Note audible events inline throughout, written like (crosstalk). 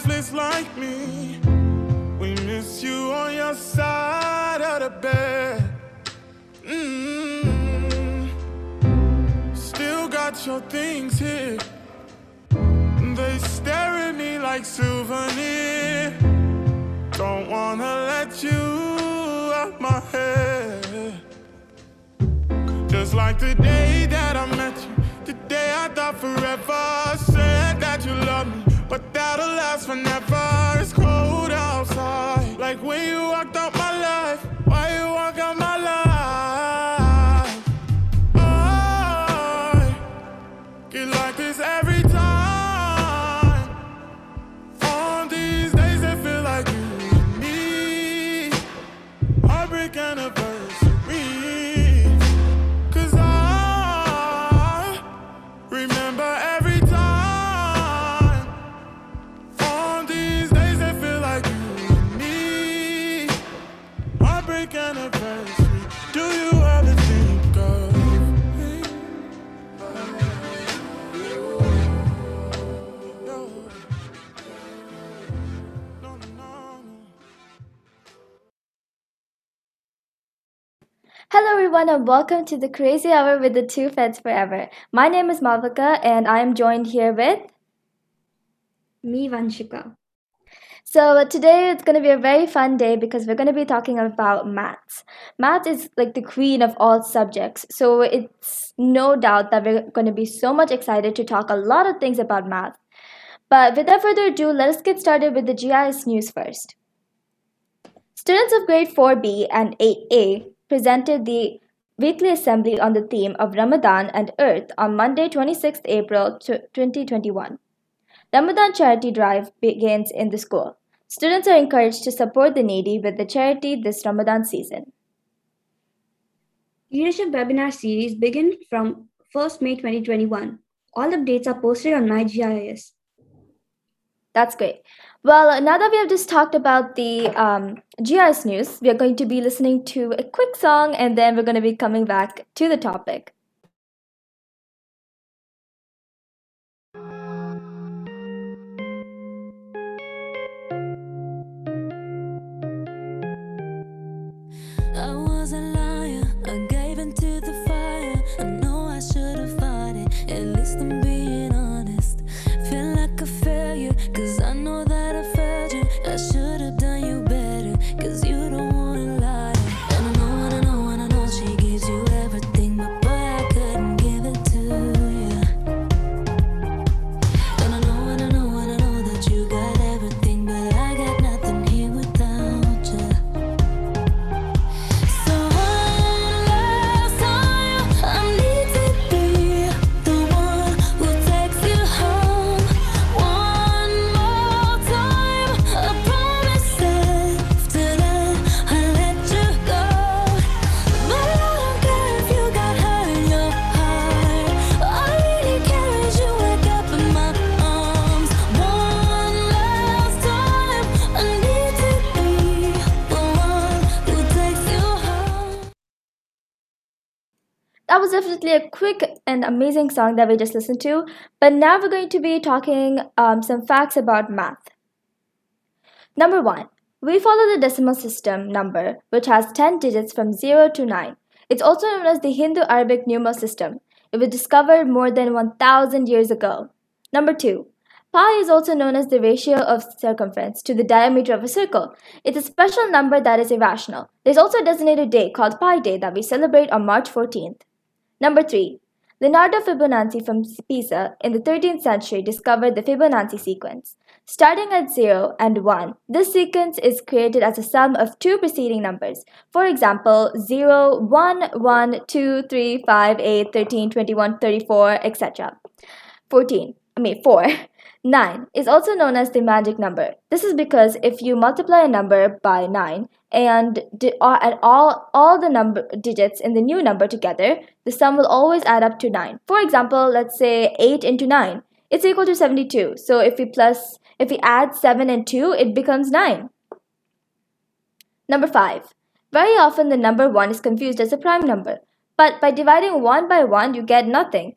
lifeless like me. We miss you on your side of the bed. Mm. Still got your things here. They stare at me like souvenir. Don't wanna let you out my head. Just like the day that I met you, the day I thought forever. Said that you love me, but that'll last forever. It's cold outside, like when you walked everyone, and welcome to the Crazy Hour with the Two Feds Forever. My name is Malvika, and I am joined here with. Me, Vanshika. So, uh, today it's going to be a very fun day because we're going to be talking about maths. Math is like the queen of all subjects, so it's no doubt that we're going to be so much excited to talk a lot of things about math. But without further ado, let us get started with the GIS news first. Students of grade 4B and 8A presented the weekly assembly on the theme of Ramadan and Earth on Monday, 26th April tw- 2021. Ramadan charity drive begins in the school. Students are encouraged to support the needy with the charity this Ramadan season. Leadership webinar series begin from 1st May 2021. All updates are posted on MyGIS. That's great. Well, now that we have just talked about the um, GIS news, we are going to be listening to a quick song and then we're going to be coming back to the topic. Definitely a quick and amazing song that we just listened to. But now we're going to be talking um, some facts about math. Number one, we follow the decimal system number, which has 10 digits from 0 to 9. It's also known as the Hindu Arabic numeral system. It was discovered more than 1000 years ago. Number two, pi is also known as the ratio of circumference to the diameter of a circle. It's a special number that is irrational. There's also a designated day called Pi Day that we celebrate on March 14th. Number 3. Leonardo Fibonacci from Pisa in the 13th century discovered the Fibonacci sequence. Starting at 0 and 1, this sequence is created as a sum of two preceding numbers. For example, 0, 1, 1, 2, 3, 5, 8, 13, 21, 34, etc. 14, I mean 4. (laughs) 9 is also known as the magic number. This is because if you multiply a number by 9 and or uh, add all, all the number digits in the new number together, the sum will always add up to 9. For example, let's say 8 into 9. It's equal to 72. So if we plus if we add 7 and 2, it becomes 9. Number 5. Very often the number 1 is confused as a prime number, but by dividing 1 by 1 you get nothing.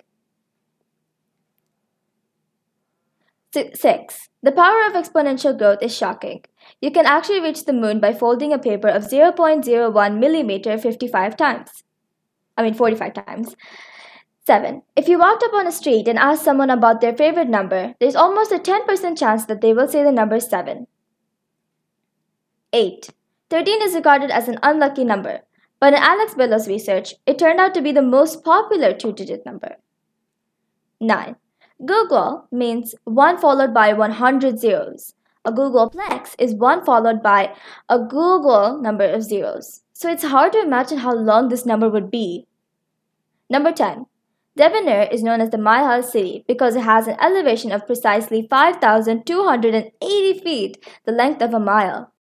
6. The power of exponential growth is shocking. You can actually reach the moon by folding a paper of 0.01 millimeter 55 times. I mean, 45 times. 7. If you walked up on a street and asked someone about their favorite number, there's almost a 10% chance that they will say the number 7. 8. 13 is regarded as an unlucky number, but in Alex Bellos research, it turned out to be the most popular two digit number. 9. Google means 1 followed by 100 zeros. A googolplex is 1 followed by a googol number of zeros. So it's hard to imagine how long this number would be. Number 10. Debonair is known as the Mile High City because it has an elevation of precisely 5,280 feet, the length of a mile.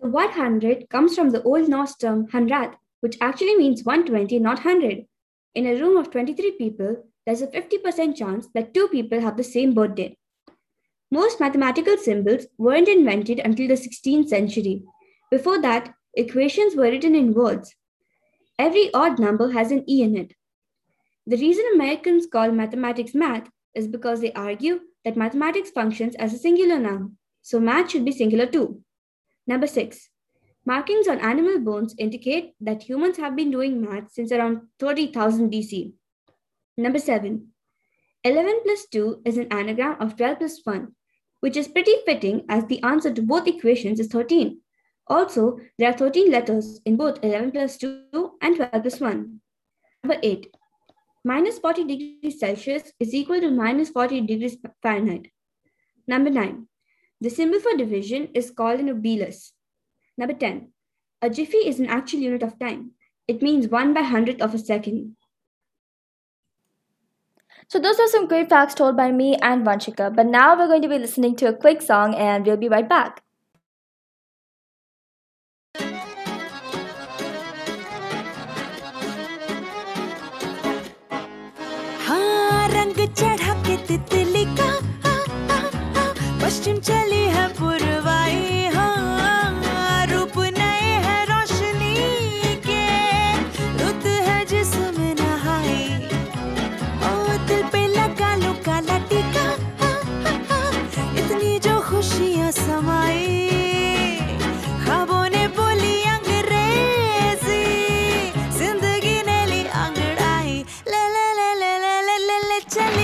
The word 100 comes from the Old Norse term hanrat, which actually means 120, not 100. In a room of 23 people, there's a 50% chance that two people have the same birthday. Most mathematical symbols weren't invented until the 16th century. Before that, equations were written in words. Every odd number has an E in it. The reason Americans call mathematics math is because they argue that mathematics functions as a singular noun, so math should be singular too. Number six, markings on animal bones indicate that humans have been doing math since around 30,000 BC. Number seven, 11 plus 2 is an anagram of 12 plus 1, which is pretty fitting as the answer to both equations is 13. Also, there are 13 letters in both 11 plus 2 and 12 plus 1. Number 8. Minus 40 degrees Celsius is equal to minus 40 degrees Fahrenheit. Number 9. The symbol for division is called an obelus. Number 10. A jiffy is an actual unit of time. It means 1 by hundredth of a second. So those are some great facts told by me and Vanshika, but now we're going to be listening to a quick song and we'll be right back. हाँ रंग चढ़ा के तितली का tell me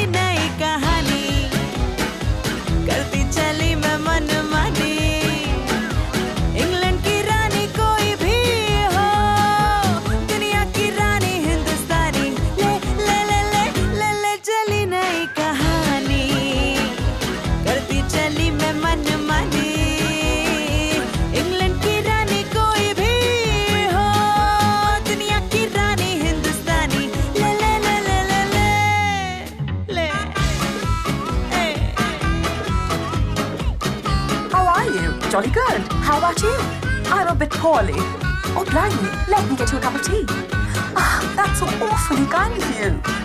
How about you? I'm a bit poorly. Oh, blimey, let me get you a cup of tea. Ah, that's so awfully kind of you.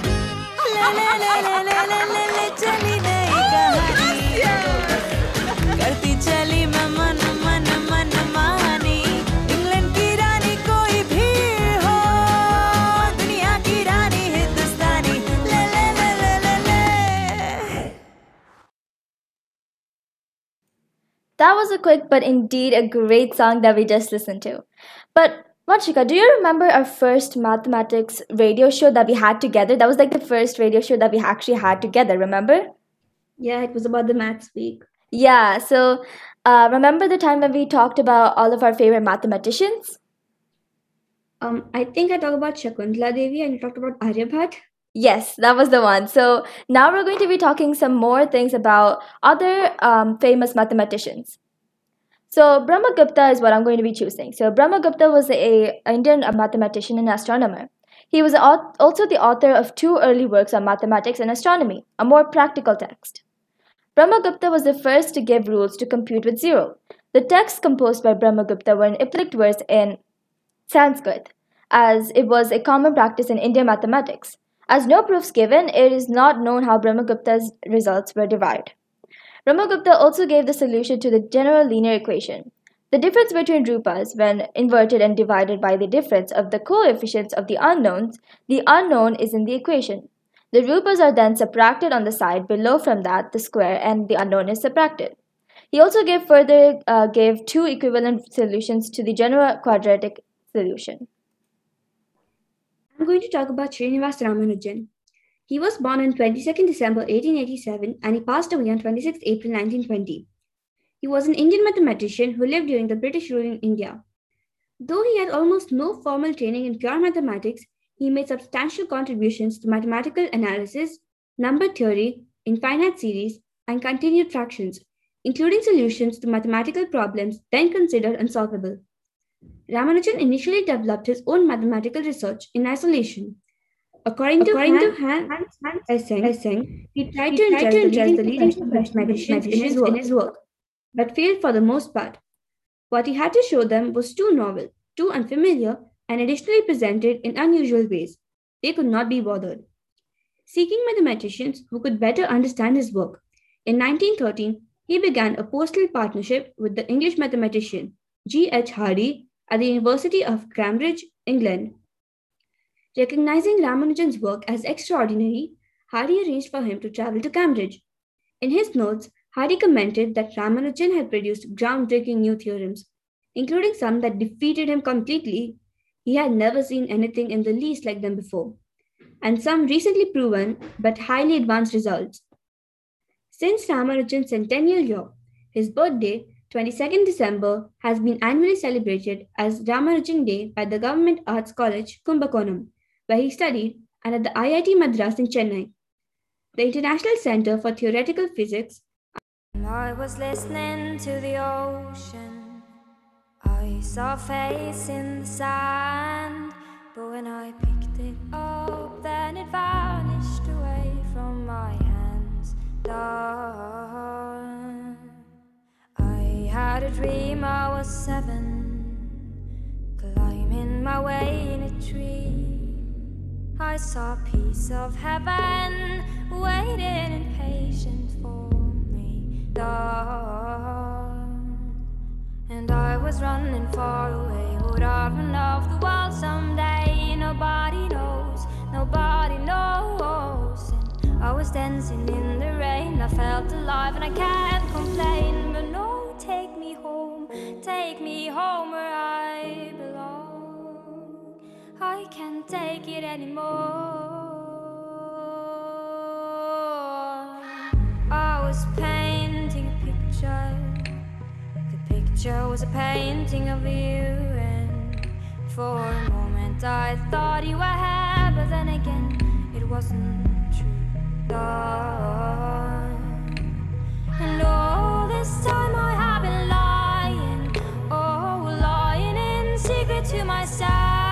That was a quick but indeed a great song that we just listened to. But Vanshika, do you remember our first mathematics radio show that we had together? That was like the first radio show that we actually had together, remember? Yeah, it was about the maths week. Yeah, so uh, remember the time when we talked about all of our favorite mathematicians? Um, I think I talked about Shakuntala Devi and you talked about Aryabhat. Yes, that was the one. So now we're going to be talking some more things about other um, famous mathematicians. So Brahmagupta is what I'm going to be choosing. So Brahmagupta was a Indian mathematician and astronomer. He was also the author of two early works on mathematics and astronomy, a more practical text. Brahmagupta was the first to give rules to compute with zero. The texts composed by Brahmagupta were in elliptic verse in Sanskrit, as it was a common practice in Indian mathematics. As no proofs given, it is not known how Brahmagupta's results were derived. Brahmagupta also gave the solution to the general linear equation. The difference between rupas, when inverted and divided by the difference of the coefficients of the unknowns, the unknown is in the equation. The rupas are then subtracted on the side below from that the square and the unknown is subtracted. He also gave further uh, gave two equivalent solutions to the general quadratic solution. I'm going to talk about Srinivas Ramanujan. He was born on 22nd December 1887 and he passed away on 26th April 1920. He was an Indian mathematician who lived during the British rule in India. Though he had almost no formal training in pure mathematics, he made substantial contributions to mathematical analysis, number theory, infinite series, and continued fractions, including solutions to mathematical problems then considered unsolvable. Ramanujan initially developed his own mathematical research in isolation. According to, According to Han- Hans, Eysenck, he tried to to the interest the leading leading mathematicians in his, mathematicians in his work, but failed for the most part. What he had to show them was too novel, too unfamiliar, and additionally presented in unusual ways. They could not be bothered. Seeking mathematicians who could better understand his work, in 1913 he began a postal partnership with the English mathematician G. H. Hardy at the University of Cambridge, England. Recognizing Ramanujan's work as extraordinary, Hardy arranged for him to travel to Cambridge. In his notes, Hardy commented that Ramanujan had produced groundbreaking new theorems, including some that defeated him completely. He had never seen anything in the least like them before, and some recently proven but highly advanced results. Since Ramanujan's centennial year, his birthday, 22nd December, has been annually celebrated as Ramanujan Day by the Government Arts College, Kumbakonam, where he studied, and at the IIT Madras in Chennai. The International Center for Theoretical Physics I was listening to the ocean. I saw a face in the sand. But when I picked it up, then it vanished away from my hands. Dark. Had a dream I was seven, climbing my way in a tree. I saw a piece of heaven waiting impatient for me. And I was running far away. Would I run off the world someday? Nobody knows, nobody knows. And I was dancing in the rain. I felt alive and I can't complain. Take me home where I belong. I can't take it anymore. I was painting a picture. The picture was a painting of you, and for a moment I thought you were here, but then again it wasn't true. Dawn. And all this time I have lying, oh, lying